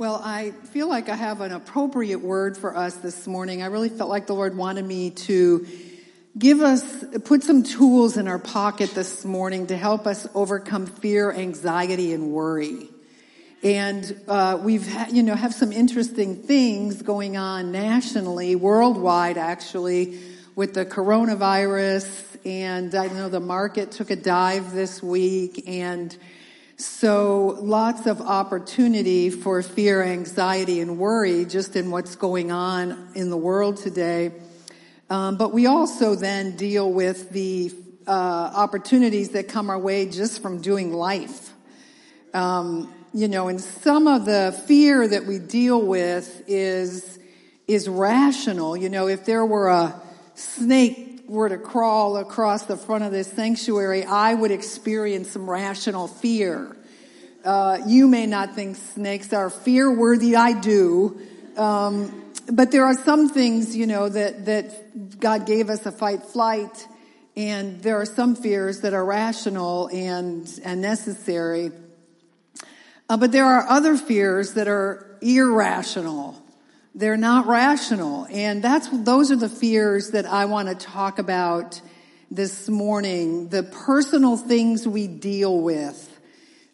Well, I feel like I have an appropriate word for us this morning. I really felt like the Lord wanted me to give us, put some tools in our pocket this morning to help us overcome fear, anxiety, and worry. And uh, we've, ha- you know, have some interesting things going on nationally, worldwide, actually, with the coronavirus. And I know the market took a dive this week, and so lots of opportunity for fear, anxiety, and worry just in what's going on in the world today. Um, but we also then deal with the uh, opportunities that come our way just from doing life. Um, you know, and some of the fear that we deal with is is rational. You know, if there were a snake were to crawl across the front of this sanctuary, I would experience some rational fear. Uh, you may not think snakes are fear worthy. I do. Um, but there are some things, you know, that, that God gave us a fight flight and there are some fears that are rational and, and necessary. Uh, but there are other fears that are irrational. They're not rational. And that's, those are the fears that I want to talk about this morning. The personal things we deal with,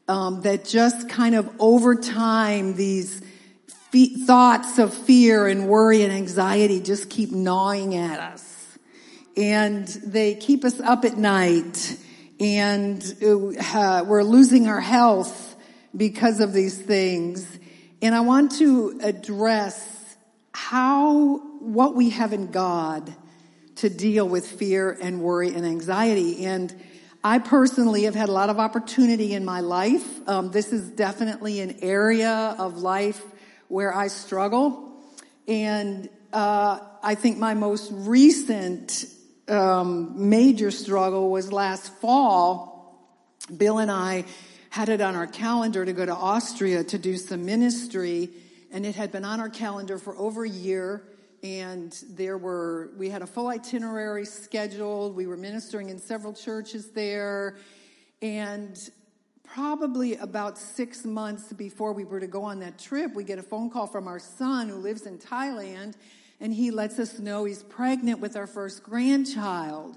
um, that just kind of over time, these thoughts of fear and worry and anxiety just keep gnawing at us. And they keep us up at night and uh, we're losing our health because of these things. And I want to address how, what we have in God to deal with fear and worry and anxiety. And I personally have had a lot of opportunity in my life. Um, this is definitely an area of life where I struggle. And uh, I think my most recent um, major struggle was last fall. Bill and I had it on our calendar to go to Austria to do some ministry, and it had been on our calendar for over a year. And there were, we had a full itinerary scheduled. We were ministering in several churches there. And probably about six months before we were to go on that trip, we get a phone call from our son who lives in Thailand, and he lets us know he's pregnant with our first grandchild.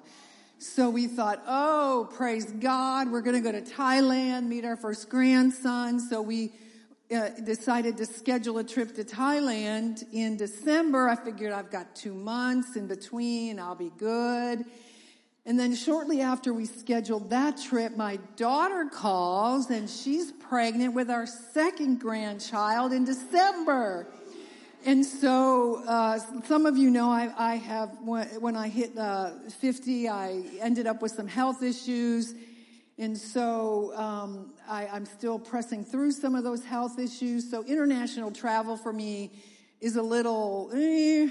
So we thought, oh, praise God, we're going to go to Thailand, meet our first grandson. So we uh, decided to schedule a trip to Thailand in December. I figured I've got two months in between, I'll be good. And then shortly after we scheduled that trip, my daughter calls and she's pregnant with our second grandchild in December. And so, uh, some of you know I, I have, when I hit uh, 50, I ended up with some health issues. And so, um, I, I'm still pressing through some of those health issues. So, international travel for me is a little, eh,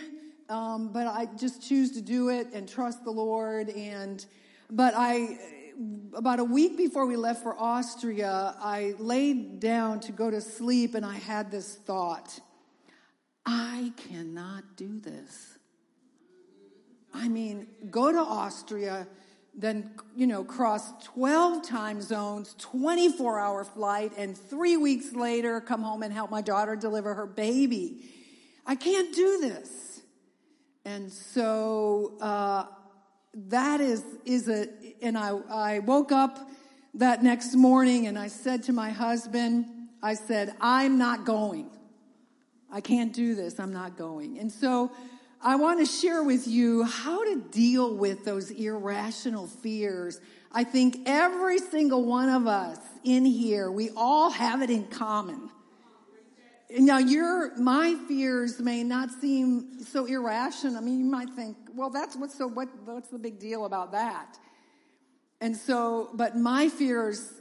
um, but I just choose to do it and trust the Lord. And but I, about a week before we left for Austria, I laid down to go to sleep, and I had this thought: I cannot do this. I mean, go to Austria, then, you know, cross 12 time zones, 24 hour flight, and three weeks later come home and help my daughter deliver her baby. I can't do this. And so uh, that is is a. And I I woke up that next morning and I said to my husband, I said, I'm not going. I can't do this. I'm not going. And so I want to share with you how to deal with those irrational fears. I think every single one of us in here, we all have it in common. Now, your my fears may not seem so irrational. I mean, you might think, well, that's what's so what what's the big deal about that? And so, but my fears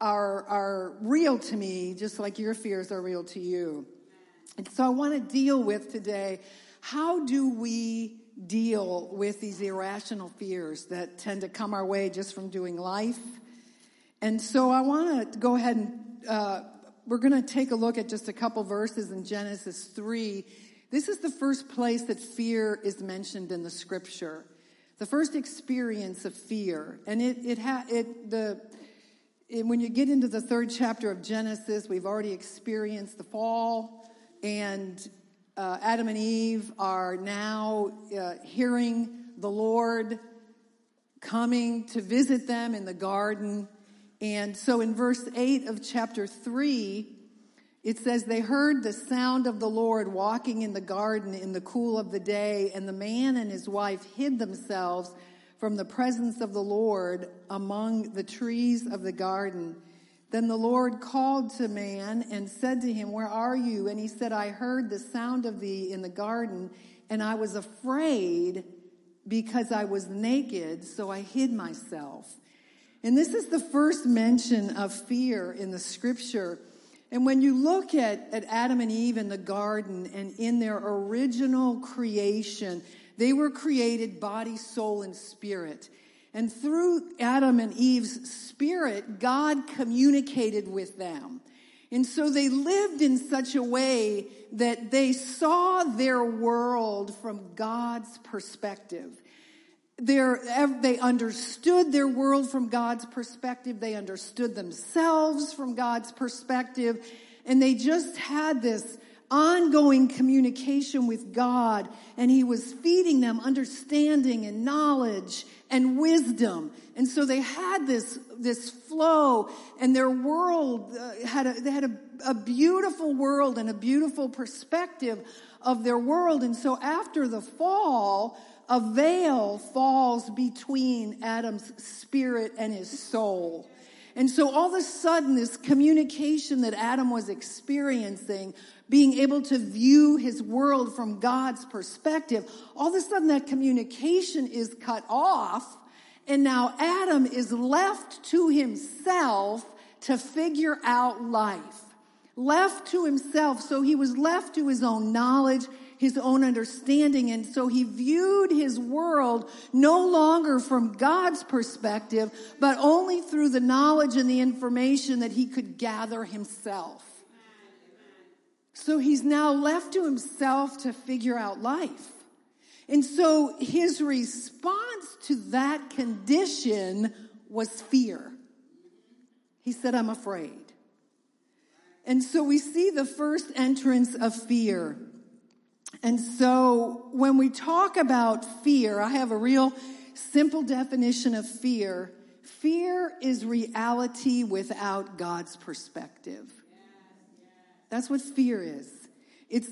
are are real to me, just like your fears are real to you. And so, I want to deal with today. How do we deal with these irrational fears that tend to come our way just from doing life? And so, I want to go ahead and. Uh, we're going to take a look at just a couple verses in Genesis 3. This is the first place that fear is mentioned in the scripture. The first experience of fear. And it, it, ha, it, the, and when you get into the third chapter of Genesis, we've already experienced the fall, and uh, Adam and Eve are now uh, hearing the Lord coming to visit them in the garden. And so in verse 8 of chapter 3, it says, They heard the sound of the Lord walking in the garden in the cool of the day, and the man and his wife hid themselves from the presence of the Lord among the trees of the garden. Then the Lord called to man and said to him, Where are you? And he said, I heard the sound of thee in the garden, and I was afraid because I was naked, so I hid myself. And this is the first mention of fear in the scripture. And when you look at, at Adam and Eve in the garden and in their original creation, they were created body, soul, and spirit. And through Adam and Eve's spirit, God communicated with them. And so they lived in such a way that they saw their world from God's perspective. They're, they understood their world from God's perspective. They understood themselves from God's perspective. And they just had this ongoing communication with God and he was feeding them understanding and knowledge and wisdom. And so they had this, this flow and their world uh, had a, they had a, a beautiful world and a beautiful perspective of their world. And so after the fall, a veil falls between Adam's spirit and his soul. And so all of a sudden, this communication that Adam was experiencing being able to view his world from God's perspective, all of a sudden that communication is cut off. And now Adam is left to himself to figure out life. Left to himself. So he was left to his own knowledge, his own understanding. And so he viewed his world no longer from God's perspective, but only through the knowledge and the information that he could gather himself. So he's now left to himself to figure out life. And so his response to that condition was fear. He said, I'm afraid. And so we see the first entrance of fear. And so when we talk about fear, I have a real simple definition of fear. Fear is reality without God's perspective. That's what fear is. It's,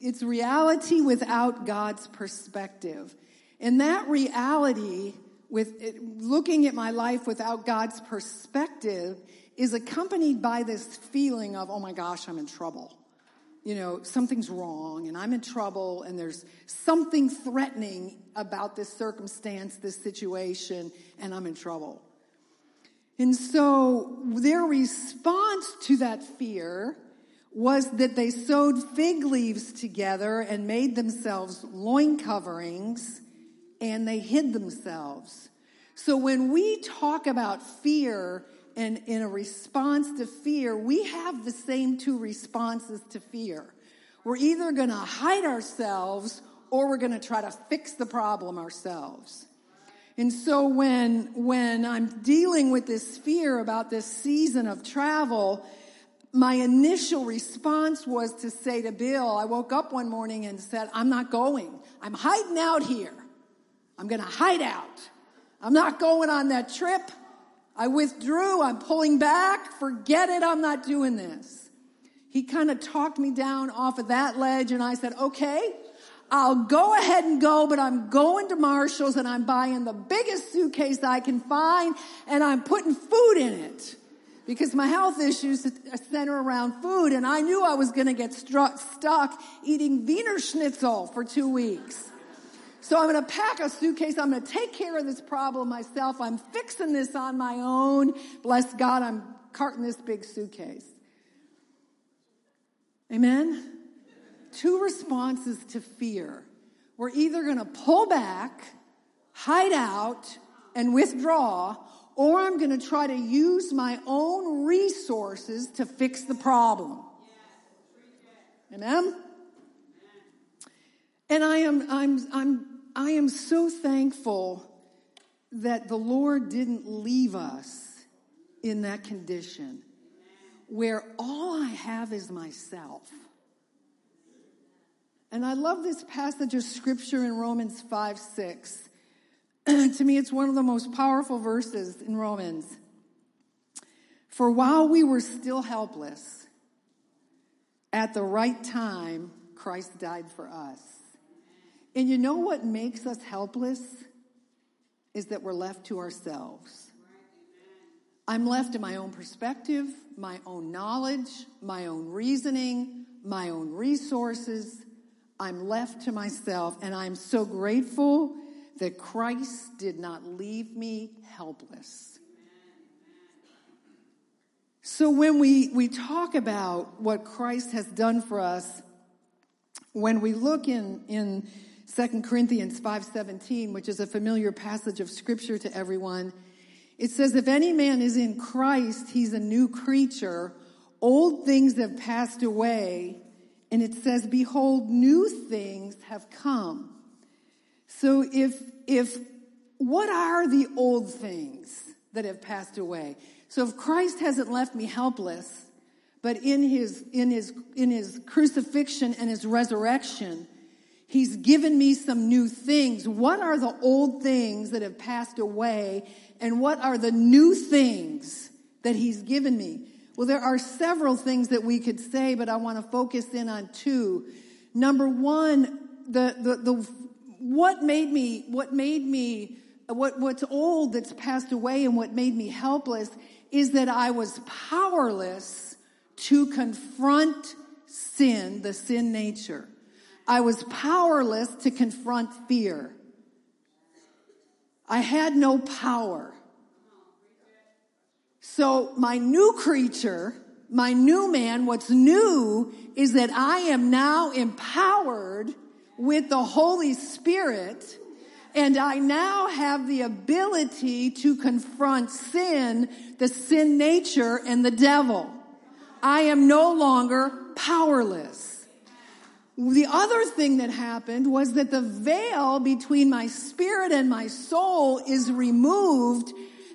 it's reality without God's perspective. And that reality with it, looking at my life without God's perspective is accompanied by this feeling of, oh my gosh, I'm in trouble. You know, something's wrong and I'm in trouble and there's something threatening about this circumstance, this situation, and I'm in trouble. And so their response to that fear was that they sewed fig leaves together and made themselves loin coverings and they hid themselves. So when we talk about fear and in a response to fear, we have the same two responses to fear. We're either going to hide ourselves or we're going to try to fix the problem ourselves. And so when, when I'm dealing with this fear about this season of travel, my initial response was to say to Bill, I woke up one morning and said, I'm not going. I'm hiding out here. I'm going to hide out. I'm not going on that trip. I withdrew. I'm pulling back. Forget it. I'm not doing this. He kind of talked me down off of that ledge and I said, okay, I'll go ahead and go, but I'm going to Marshall's and I'm buying the biggest suitcase I can find and I'm putting food in it because my health issues center around food and I knew I was going to get stuck eating Wiener Schnitzel for two weeks. So I'm going to pack a suitcase. I'm going to take care of this problem myself. I'm fixing this on my own. Bless God, I'm carting this big suitcase. Amen? Two responses to fear. We're either going to pull back, hide out, and withdraw, or I'm going to try to use my own resources to fix the problem. Amen? And I am, I'm, I'm, I am so thankful that the Lord didn't leave us in that condition where all I have is myself. And I love this passage of scripture in Romans 5 6. to me, it's one of the most powerful verses in Romans. For while we were still helpless, at the right time, Christ died for us. And you know what makes us helpless? Is that we're left to ourselves. I'm left to my own perspective, my own knowledge, my own reasoning, my own resources. I'm left to myself, and I'm so grateful that Christ did not leave me helpless. So when we, we talk about what Christ has done for us, when we look in, in 2 Corinthians 5.17, which is a familiar passage of scripture to everyone, it says, if any man is in Christ, he's a new creature. Old things have passed away. And it says, behold, new things have come. So if, if, what are the old things that have passed away? So if Christ hasn't left me helpless, but in his, in his, in his crucifixion and his resurrection, he's given me some new things. What are the old things that have passed away? And what are the new things that he's given me? Well, there are several things that we could say, but I want to focus in on two. Number one, the, the, the, what made me, what made me, what, what's old that's passed away and what made me helpless is that I was powerless to confront sin, the sin nature. I was powerless to confront fear. I had no power. So my new creature, my new man, what's new is that I am now empowered with the Holy Spirit and I now have the ability to confront sin, the sin nature, and the devil. I am no longer powerless. The other thing that happened was that the veil between my spirit and my soul is removed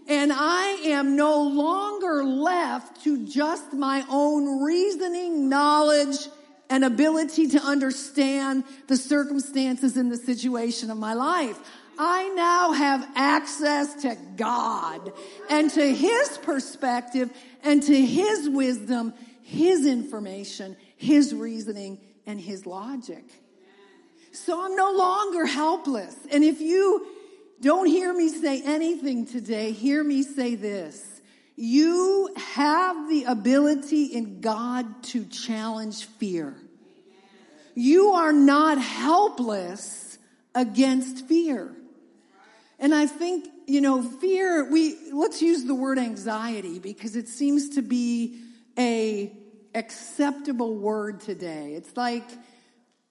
and I am no longer left to just my own reasoning, knowledge, and ability to understand the circumstances and the situation of my life. I now have access to God and to His perspective and to His wisdom, His information, His reasoning, and His logic. So I'm no longer helpless. And if you don't hear me say anything today, hear me say this. You have the ability in God to challenge fear. You are not helpless against fear. And I think, you know, fear, we, let's use the word anxiety because it seems to be a acceptable word today. It's like,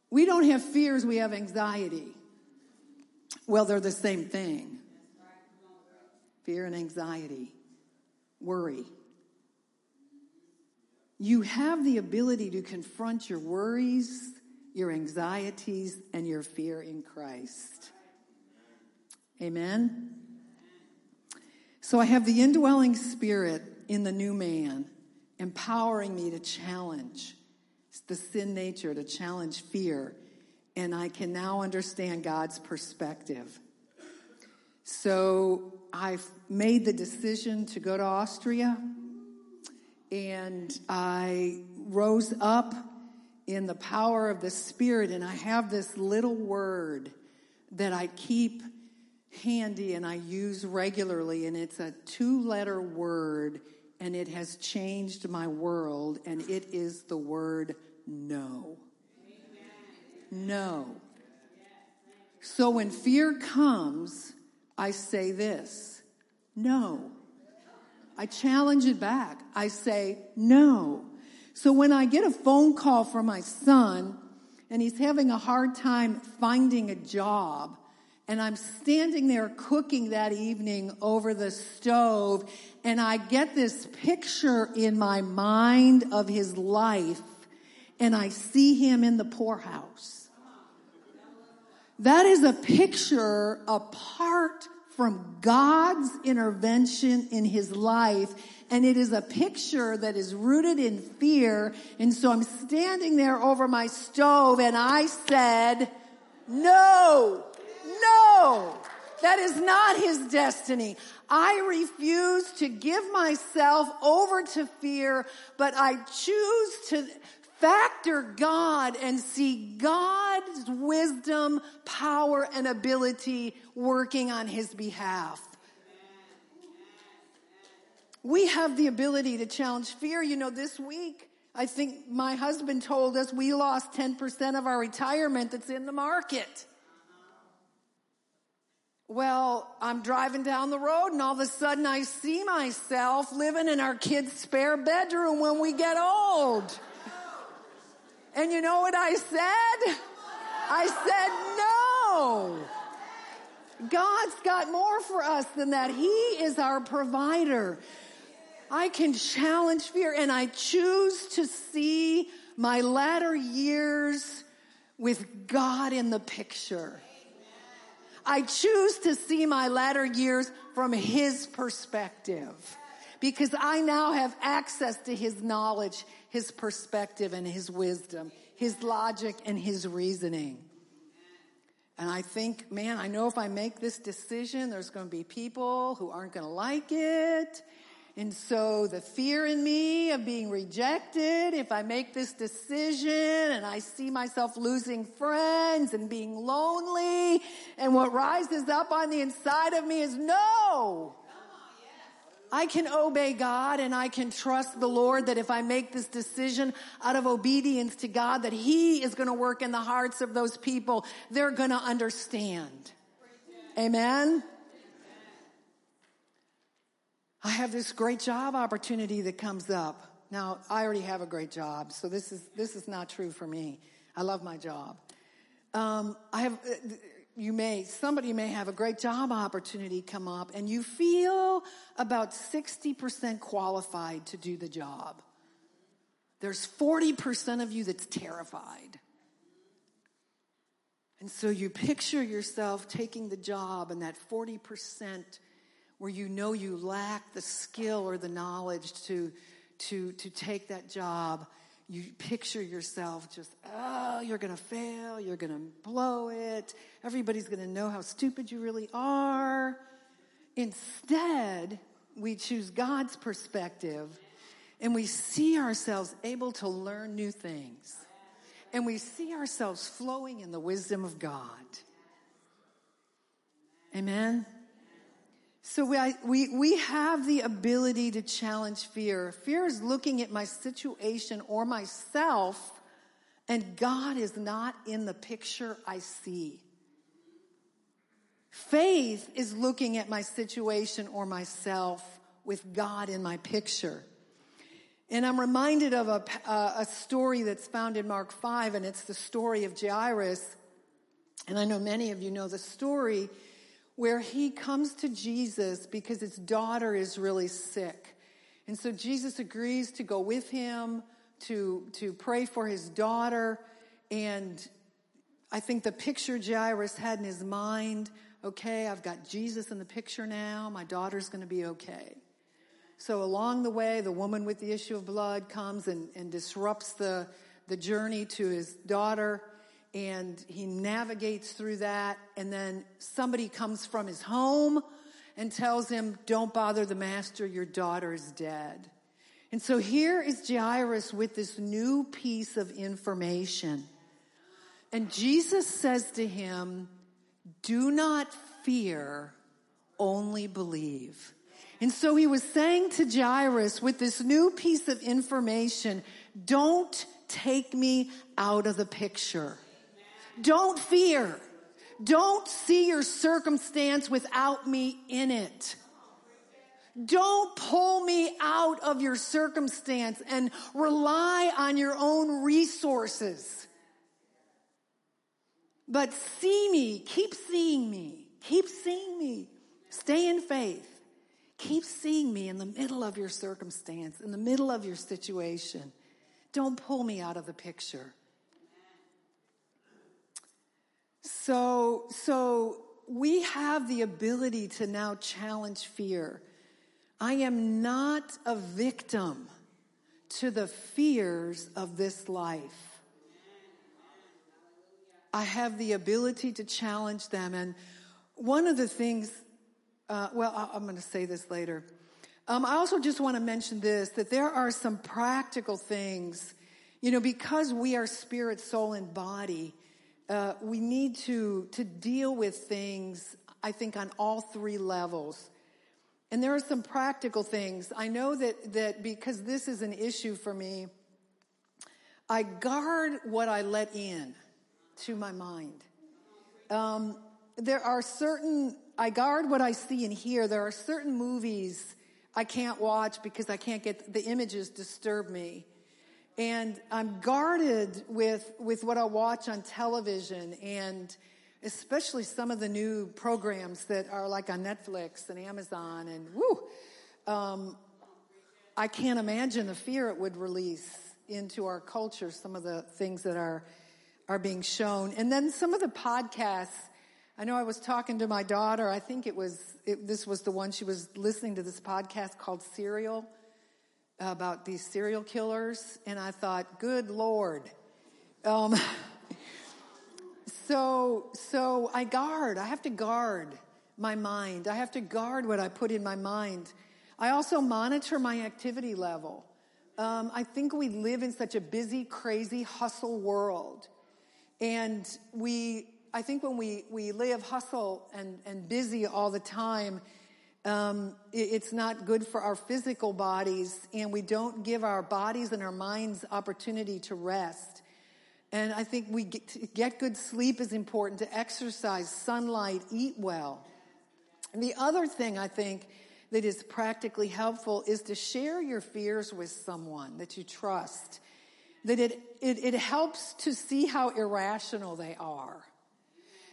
we don't have fears, we have anxiety. Well, they're the same thing. Fear and anxiety worry. You have the ability to confront your worries, your anxieties, and your fear in Christ. Amen? So I have the indwelling spirit in the new man, empowering me to challenge the sin nature, to challenge fear, and I can now understand God's perspective. So I've made the decision to go to Austria and I rose up in the power of the Spirit and I have this little word that I keep handy and I use regularly and it's a two letter word and it has changed my world and it is the word no. No. So when fear comes, I say this no. I challenge it back. I say no. So when I get a phone call from my son and he's having a hard time finding a job, and I'm standing there cooking that evening over the stove, and I get this picture in my mind of his life, and I see him in the poorhouse. That is a picture apart from God's intervention in his life. And it is a picture that is rooted in fear. And so I'm standing there over my stove and I said, no, no, that is not his destiny. I refuse to give myself over to fear, but I choose to factor God and see God's wisdom, power, and ability working on his behalf. We have the ability to challenge fear. You know, this week, I think my husband told us we lost 10% of our retirement that's in the market. Well, I'm driving down the road and all of a sudden I see myself living in our kid's spare bedroom when we get old. And you know what I said? I said, no. God's got more for us than that. He is our provider. I can challenge fear and I choose to see my latter years with God in the picture. I choose to see my latter years from His perspective because I now have access to His knowledge, His perspective and His wisdom, His logic and His reasoning. And I think, man, I know if I make this decision, there's going to be people who aren't going to like it. And so the fear in me of being rejected, if I make this decision and I see myself losing friends and being lonely, and what rises up on the inside of me is no. I can obey God and I can trust the Lord that if I make this decision out of obedience to God, that He is going to work in the hearts of those people. They're going to understand. Amen. I have this great job opportunity that comes up. Now, I already have a great job, so this is, this is not true for me. I love my job. Um, I have, uh, you may, somebody may have a great job opportunity come up and you feel about 60% qualified to do the job. There's 40% of you that's terrified. And so you picture yourself taking the job and that 40% where you know you lack the skill or the knowledge to, to, to take that job, you picture yourself just, oh, you're going to fail. You're going to blow it. Everybody's going to know how stupid you really are. Instead, we choose God's perspective and we see ourselves able to learn new things. And we see ourselves flowing in the wisdom of God. Amen. So we, we, we have the ability to challenge fear. Fear is looking at my situation or myself and God is not in the picture I see. Faith is looking at my situation or myself with God in my picture. And I'm reminded of a, a story that's found in Mark 5, and it's the story of Jairus. And I know many of you know the story where he comes to Jesus because his daughter is really sick. And so Jesus agrees to go with him to, to pray for his daughter. And I think the picture Jairus had in his mind, okay, I've got Jesus in the picture now. My daughter's going to be okay. So along the way, the woman with the issue of blood comes and, and disrupts the, the journey to his daughter and he navigates through that and then somebody comes from his home and tells him, don't bother the master, your daughter is dead. And so here is Jairus with this new piece of information. And Jesus says to him, do not fear, only believe. And so he was saying to Jairus with this new piece of information, don't take me out of the picture. Don't fear. Don't see your circumstance without me in it. Don't pull me out of your circumstance and rely on your own resources. But see me, keep seeing me, keep seeing me. Stay in faith. Keep seeing me in the middle of your circumstance, in the middle of your situation. Don't pull me out of the picture. So, so we have the ability to now challenge fear. I am not a victim to the fears of this life. I have the ability to challenge them. And one of the things, uh, well, I'm going to say this later. Um, I also just want to mention this, that there are some practical things, you know, because we are spirit, soul, and body, uh, we need to, to deal with things, I think, on all three levels. And there are some practical things. I know that, that because this is an issue for me, I guard what I let in to my mind. Um, there are certain, I guard what I see and hear. There are certain movies I can't watch because I can't get, the images disturb me. And I'm guarded with, with what I watch on television and, especially some of the new programs that are like on Netflix and Amazon and woo, um, I can't imagine the fear it would release into our culture. Some of the things that are are being shown, and then some of the podcasts. I know I was talking to my daughter. I think it was it, this was the one she was listening to this podcast called Serial about these serial killers, and I thought, good lord. Um, So, so I guard. I have to guard my mind. I have to guard what I put in my mind. I also monitor my activity level. Um, I think we live in such a busy, crazy, hustle world. And we, I think when we, we live hustle and, and busy all the time, um, it's not good for our physical bodies and we don't give our bodies and our minds opportunity to rest. And I think we get, get good sleep is important to exercise, sunlight, eat well. And the other thing I think that is practically helpful is to share your fears with someone that you trust. That it, it, it helps to see how irrational they are.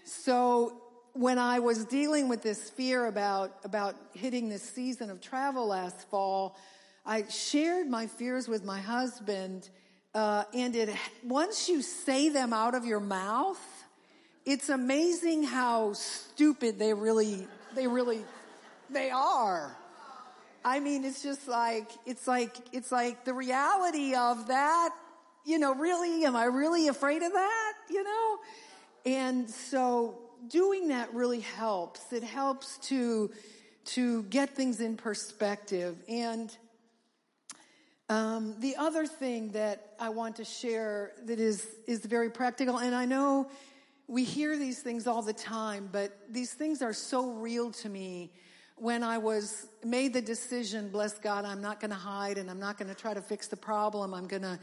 So when I was dealing with this fear about, about hitting this season of travel last fall, I shared my fears with my husband uh, and it, once you say them out of your mouth, it's amazing how stupid they really, they really, they are. I mean, it's just like, it's like, it's like the reality of that, you know, really, am I really afraid of that, you know? And so doing that really helps. It helps to, to get things in perspective. And um, the other thing that I want to share that is is very practical, and I know we hear these things all the time, but these things are so real to me. When I was made the decision, bless God, I'm not going to hide and I'm not going to try to fix the problem. I'm going to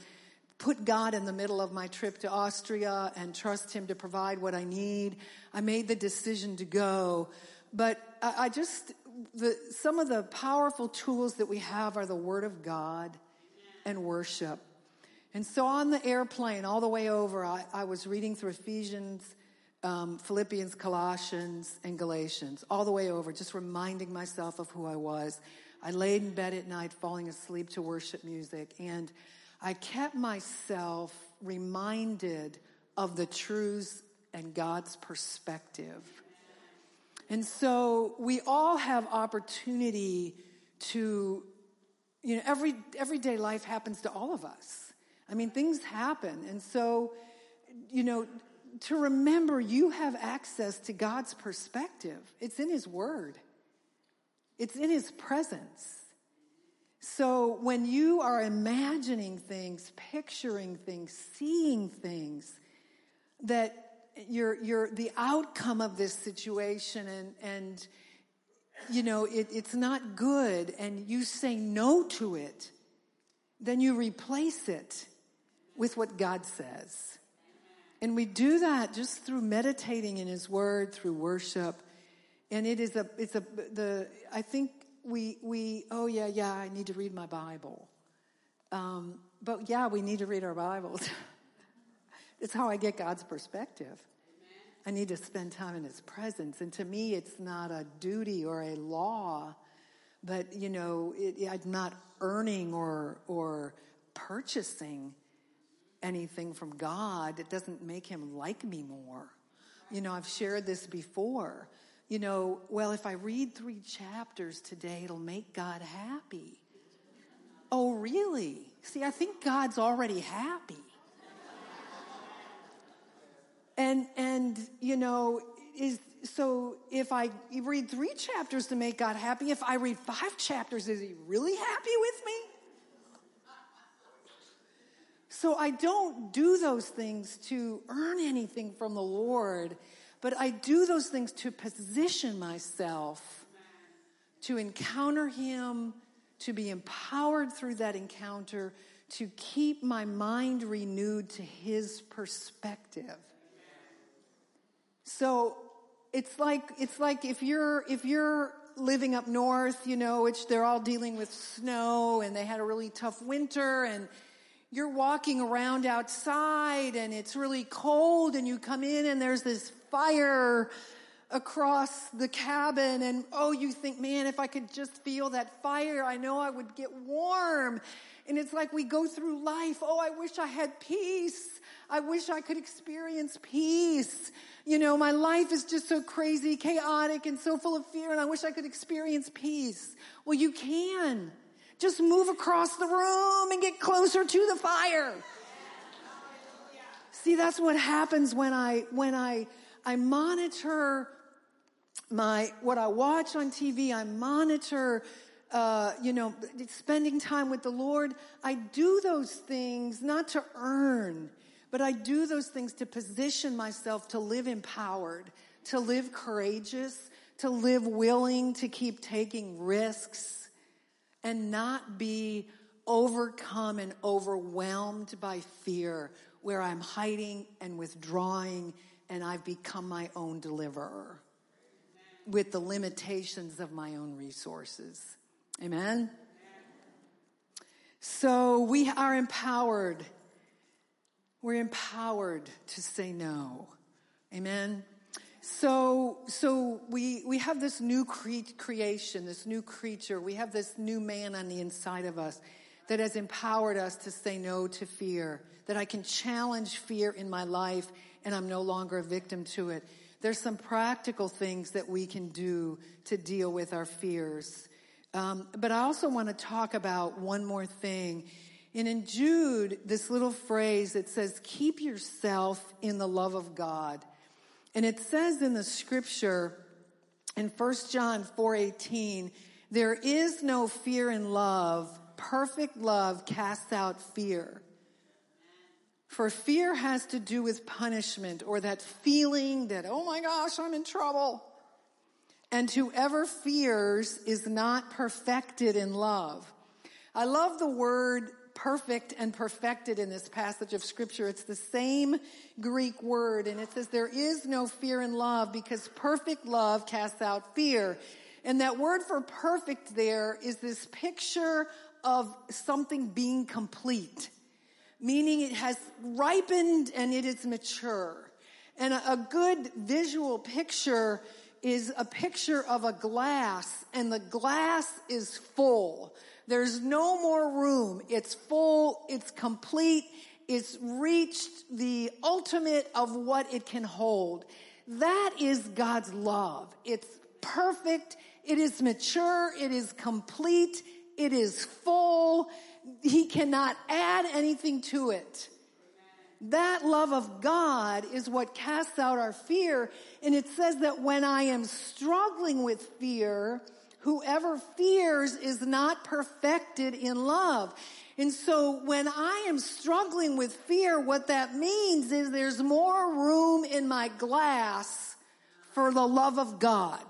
put God in the middle of my trip to Austria and trust Him to provide what I need. I made the decision to go, but I, I just the, some of the powerful tools that we have are the Word of God and worship. And so on the airplane, all the way over, I, I was reading through Ephesians, um, Philippians, Colossians, and Galatians, all the way over, just reminding myself of who I was. I laid in bed at night, falling asleep to worship music, and I kept myself reminded of the truths and God's perspective. And so we all have opportunity to you know, every, everyday life happens to all of us. I mean, things happen. And so, you know, to remember you have access to God's perspective. It's in His Word. It's in His presence. So when you are imagining things, picturing things, seeing things, that you're, you're the outcome of this situation and, and you know, it, it's not good and you say no to it, then you replace it with what God says. And we do that just through meditating in His Word, through worship. And it is a, it's a, the, I think we, we, oh yeah, yeah, I need to read my Bible. Um, but yeah, we need to read our Bibles. it's how I get God's perspective. I need to spend time in his presence. And to me, it's not a duty or a law, but you know, it, I'm not earning or, or purchasing anything from God. It doesn't make him like me more. You know, I've shared this before. You know, well, if I read three chapters today, it'll make God happy. Oh, really? See, I think God's already happy. And, and, you know, is, so if I read three chapters to make God happy, if I read five chapters, is he really happy with me? So I don't do those things to earn anything from the Lord, but I do those things to position myself to encounter Him, to be empowered through that encounter, to keep my mind renewed to His perspective. So it's like, it's like if you're, if you're living up north, you know, which they're all dealing with snow and they had a really tough winter and you're walking around outside and it's really cold and you come in and there's this fire across the cabin and oh, you think, man, if I could just feel that fire, I know I would get warm. And it's like we go through life. Oh, I wish I had peace. I wish I could experience peace. You know, my life is just so crazy, chaotic, and so full of fear, and I wish I could experience peace. Well, you can. Just move across the room and get closer to the fire. See, that's what happens when I, when I, I monitor my, what I watch on TV. I monitor, uh, you know, spending time with the Lord. I do those things not to earn, but I do those things to position myself to live empowered, to live courageous, to live willing to keep taking risks and not be overcome and overwhelmed by fear where I'm hiding and withdrawing and I've become my own deliverer with the limitations of my own resources. Amen. So we are empowered. We're empowered to say no. Amen. So, so we, we have this new cre- creation, this new creature. We have this new man on the inside of us that has empowered us to say no to fear, that I can challenge fear in my life and I'm no longer a victim to it. There's some practical things that we can do to deal with our fears. Um, but I also want to talk about one more thing. And in Jude, this little phrase that says, keep yourself in the love of God. And it says in the scripture in 1 John 4:18, there is no fear in love. Perfect love casts out fear. For fear has to do with punishment or that feeling that, oh my gosh, I'm in trouble. And whoever fears is not perfected in love. I love the word perfect and perfected in this passage of scripture. It's the same Greek word and it says there is no fear in love because perfect love casts out fear. And that word for perfect there is this picture of something being complete, meaning it has ripened and it is mature. And a, good visual picture is a picture of a glass and the glass is full. There's no more room. It's full. It's complete. It's reached the ultimate of what it can hold. That is God's love. It's perfect. It is mature. It is complete. It is full. He cannot add anything to it. That love of God is what casts out our fear. And it says that when I am struggling with fear, whoever fears is not perfected in love. And so when I am struggling with fear, what that means is there's more room in my glass for the love of God.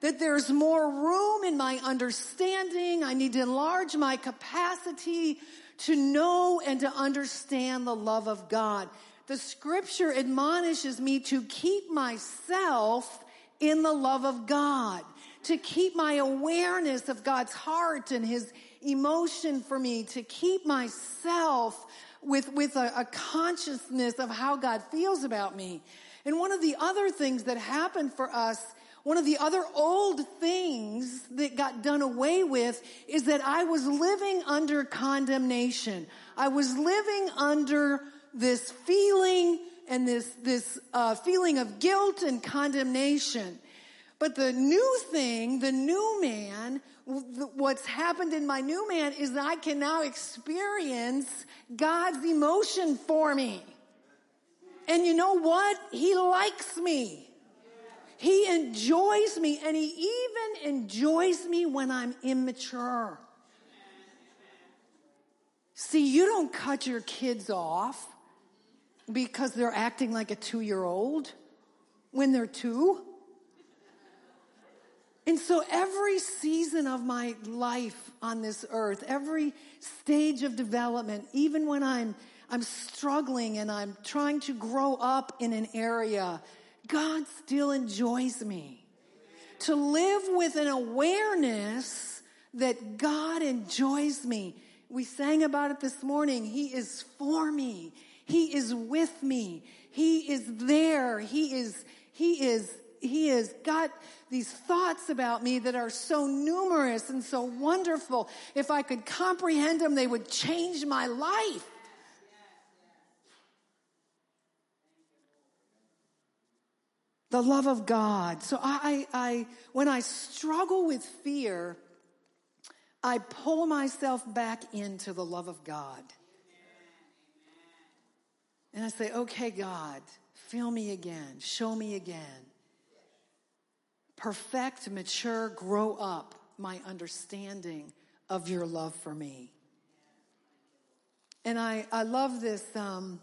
That there's more room in my understanding. I need to enlarge my capacity to know and to understand the love of God. The scripture admonishes me to keep myself in the love of God, to keep my awareness of God's heart and his emotion for me, to keep myself with, with a, a consciousness of how God feels about me. And one of the other things that happened for us one of the other old things that got done away with is that I was living under condemnation. I was living under this feeling and this, this uh, feeling of guilt and condemnation. But the new thing, the new man, what's happened in my new man is that I can now experience God's emotion for me. And you know what? He likes me. He enjoys me and he even enjoys me when I'm immature. See, you don't cut your kids off because they're acting like a two year old when they're two. And so every season of my life on this earth, every stage of development, even when I'm, I'm struggling and I'm trying to grow up in an area, God still enjoys me. To live with an awareness that God enjoys me. We sang about it this morning. He is for me. He is with me. He is there. He is, he is he has got these thoughts about me that are so numerous and so wonderful. If I could comprehend them, they would change my life. The love of God. So I, I, when I struggle with fear, I pull myself back into the love of God. And I say, okay, God, fill me again. Show me again perfect, mature, grow up my understanding of your love for me. And I, I love this, um,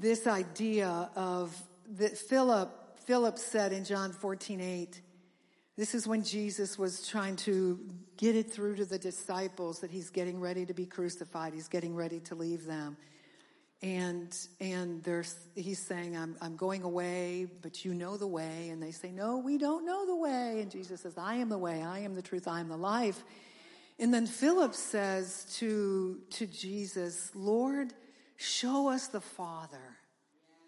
this idea of that Philip, Philip said in John 14, 8, this is when Jesus was trying to get it through to the disciples that he's getting ready to be crucified. He's getting ready to leave them. And and there's he's saying I'm I'm going away, but you know the way, and they say no, we don't know the way, and Jesus says I am the way, I am the truth, I am the life, and then Philip says to to Jesus, Lord, show us the Father,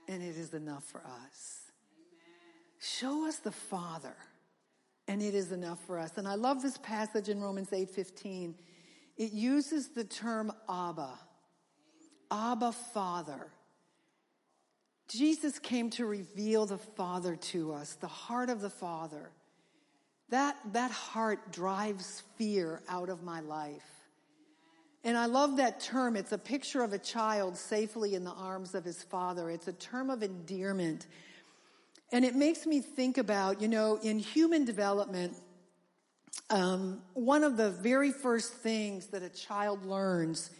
and it is enough for us. Show us the Father, and it is enough for us. And I love this passage in Romans eight fifteen. It uses the term Abba Abba Father. Jesus came to reveal the Father to us, the heart of the Father. That, that heart drives fear out of my life. And I love that term. It's a picture of a child safely in the arms of his father. It's a term of endearment. And it makes me think about, you know, in human development, um, one of the very first things that a child learns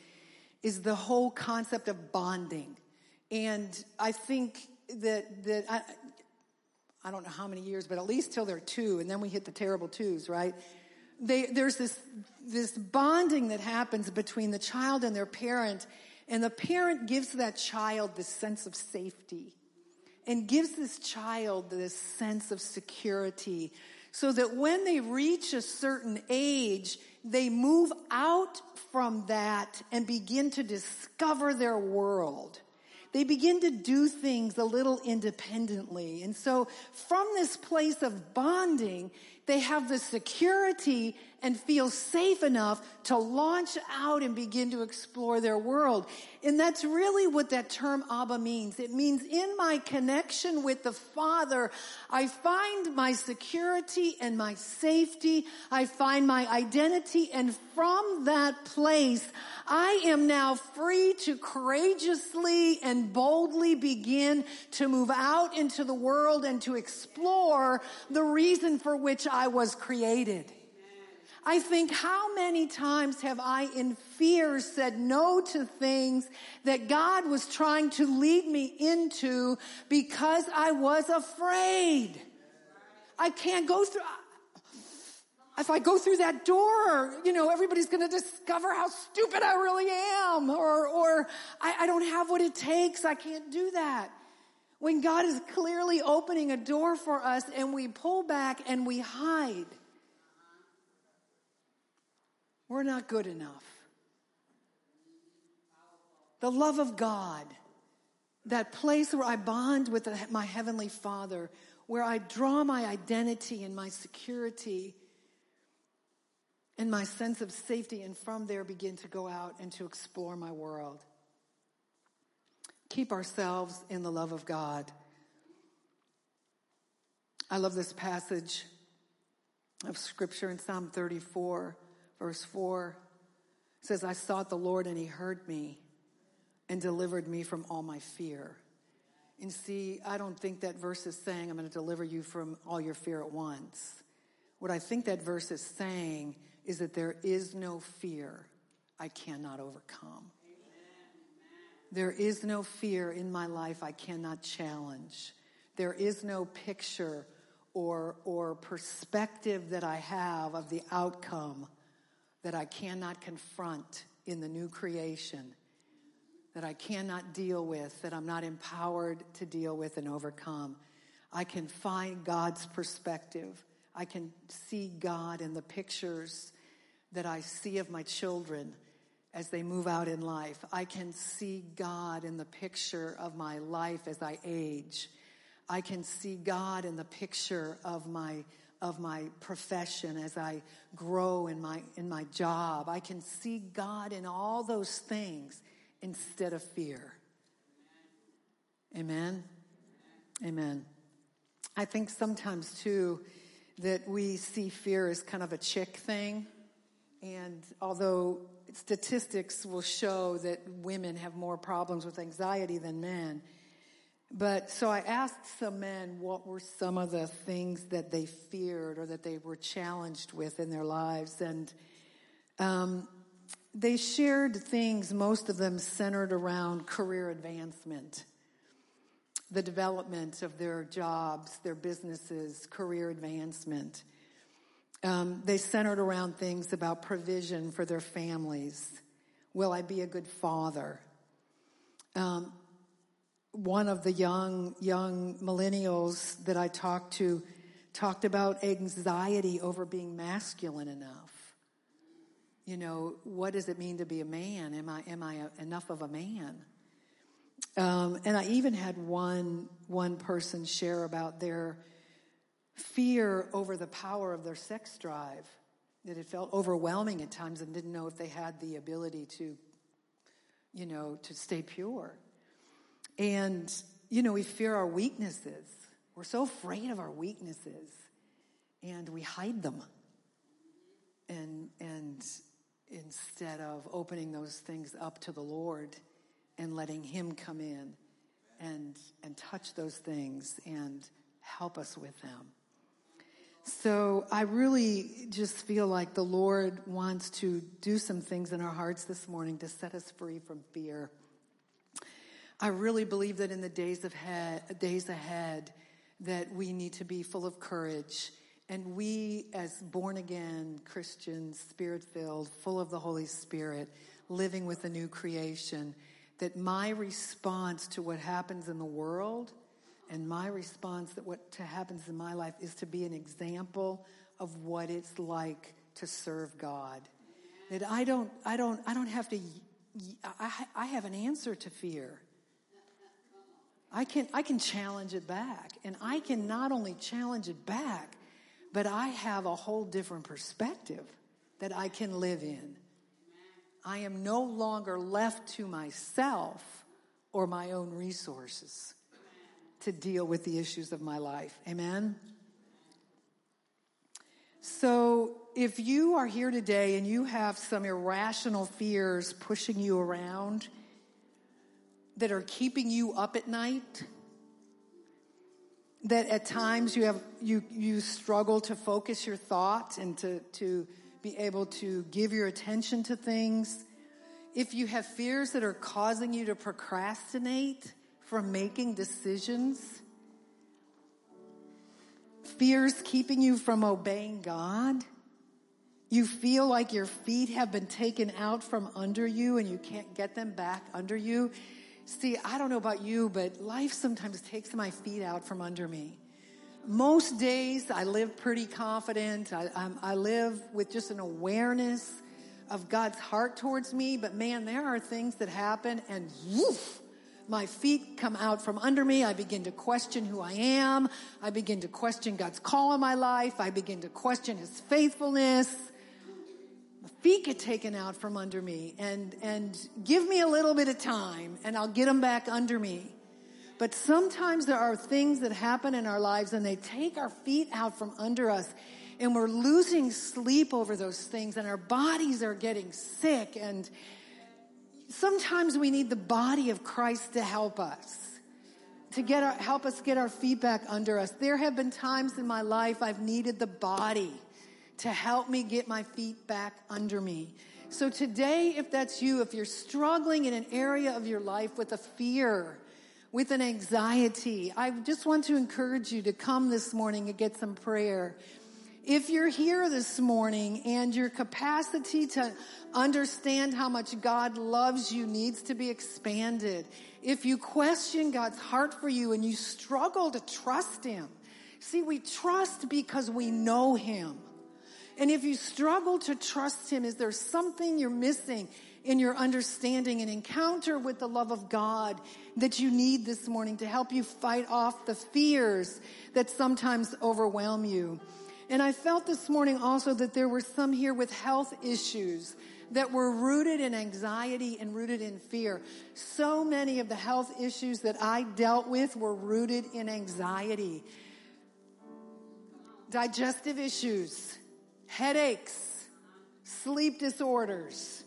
is the whole concept of bonding. And I think that, that I, I don't know how many years, but at least till they're two, and then we hit the terrible twos, right? They, there's this, this bonding that happens between the child and their parent, and the parent gives that child this sense of safety and gives this child this sense of security so that when they reach a certain age, they move out from that and begin to discover their world. They begin to do things a little independently. And so from this place of bonding, they have the security and feel safe enough to launch out and begin to explore their world. And that's really what that term Abba means. It means in my connection with the Father, I find my security and my safety. I find my identity. And from that place, I am now free to courageously and boldly begin to move out into the world and to explore the reason for which I was created. I think how many times have I in fear said no to things that God was trying to lead me into because I was afraid. I can't go through, if I go through that door, you know, everybody's going to discover how stupid I really am or, or I, I don't have what it takes. I can't do that. When God is clearly opening a door for us and we pull back and we hide, we're not good enough. The love of God, that place where I bond with my Heavenly Father, where I draw my identity and my security and my sense of safety, and from there begin to go out and to explore my world. keep ourselves in the love of God. I love this passage of scripture in Psalm 34, verse 4. Says, I sought the Lord and he heard me and delivered me from all my fear. And see, I don't think that verse is saying I'm going to deliver you from all your fear at once. What I think that verse is saying is that there is no fear I cannot overcome. There is no fear in my life I cannot challenge. There is no picture or, or perspective that I have of the outcome that I cannot confront in the new creation, that I cannot deal with, that I'm not empowered to deal with and overcome. I can find God's perspective. I can see God in the pictures that I see of my children as they move out in life. I can see God in the picture of my life as I age. I can see God in the picture of my of my profession as I grow in my in my job. I can see God in all those things instead of fear. Amen. Amen. I think sometimes too that we see fear as kind of a chick thing. And although statistics will show that women have more problems with anxiety than men, but so I asked some men what were some of the things that they feared or that they were challenged with in their lives. And um, they shared things, most of them centered around career advancement, the development of their jobs, their businesses, career advancement. Um, they centered around things about provision for their families. Will I be a good father? Um, one of the young young millennials that I talked to talked about anxiety over being masculine enough. You know, what does it mean to be a man? Am I am I a, enough of a man? Um, and I even had one one person share about their fear over the power of their sex drive. That it felt overwhelming at times and didn't know if they had the ability to, you know, to stay pure. And, you know, we fear our weaknesses. We're so afraid of our weaknesses and we hide them. And, and instead of opening those things up to the Lord and letting Him come in and, and touch those things and help us with them. So I really just feel like the Lord wants to do some things in our hearts this morning to set us free from fear. I really believe that in the days of head, days ahead, that we need to be full of courage. And we, as born again Christians, spirit filled, full of the Holy Spirit, living with the new creation, that my response to what happens in the world and my response that what happens in my life is to be an example of what it's like to serve God. That I don't, I don't, I don't have to, I, I have an answer to fear. I can, I can challenge it back. And I can not only challenge it back, but I have a whole different perspective that I can live in. I am no longer left to myself or my own resources to deal with the issues of my life. Amen? So, if you are here today and you have some irrational fears pushing you around, that are keeping you up at night? That at times you have, you, you struggle to focus your thoughts and to, to be able to give your attention to things? If you have fears that are causing you to procrastinate from making decisions, fears keeping you from obeying God, you feel like your feet have been taken out from under you and you can't get them back under you. See, I don't know about you, but life sometimes takes my feet out from under me. Most days I live pretty confident. I, um, I, live with just an awareness of God's heart towards me. But man, there are things that happen and woof, my feet come out from under me. I begin to question who I am. I begin to question God's call in my life. I begin to question His faithfulness. Feet get taken out from under me and, and give me a little bit of time and I'll get them back under me. But sometimes there are things that happen in our lives and they take our feet out from under us and we're losing sleep over those things and our bodies are getting sick and sometimes we need the body of Christ to help us to get our, help us get our feet back under us. There have been times in my life I've needed the body to help me get my feet back under me. So today, if that's you, if you're struggling in an area of your life with a fear, with an anxiety, I just want to encourage you to come this morning and get some prayer. If you're here this morning and your capacity to understand how much God loves you needs to be expanded, if you question God's heart for you and you struggle to trust Him, see, we trust because we know Him. And if you struggle to trust Him, is there something you're missing in your understanding and encounter with the love of God that you need this morning to help you fight off the fears that sometimes overwhelm you? And I felt this morning also that there were some here with health issues that were rooted in anxiety and rooted in fear. So many of the health issues that I dealt with were rooted in anxiety. Digestive issues, headaches, sleep disorders,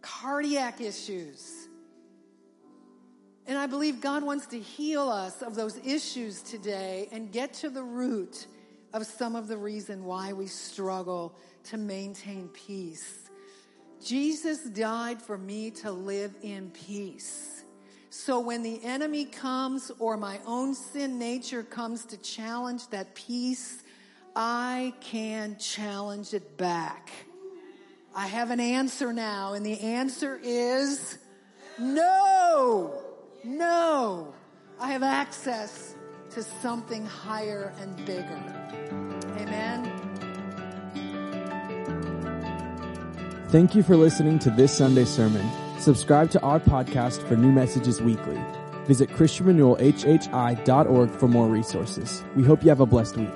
cardiac issues. And I believe God wants to heal us of those issues today and get to the root of some of the reason why we struggle to maintain peace. Jesus died for me to live in peace. So when the enemy comes or my own sin nature comes to challenge that peace, I can challenge it back. I have an answer now, and the answer is no, no. I have access to something higher and bigger. Amen. Thank you for listening to this Sunday sermon. Subscribe to our podcast for new messages weekly. Visit ChristianRenewalHHI.org for more resources. We hope you have a blessed week.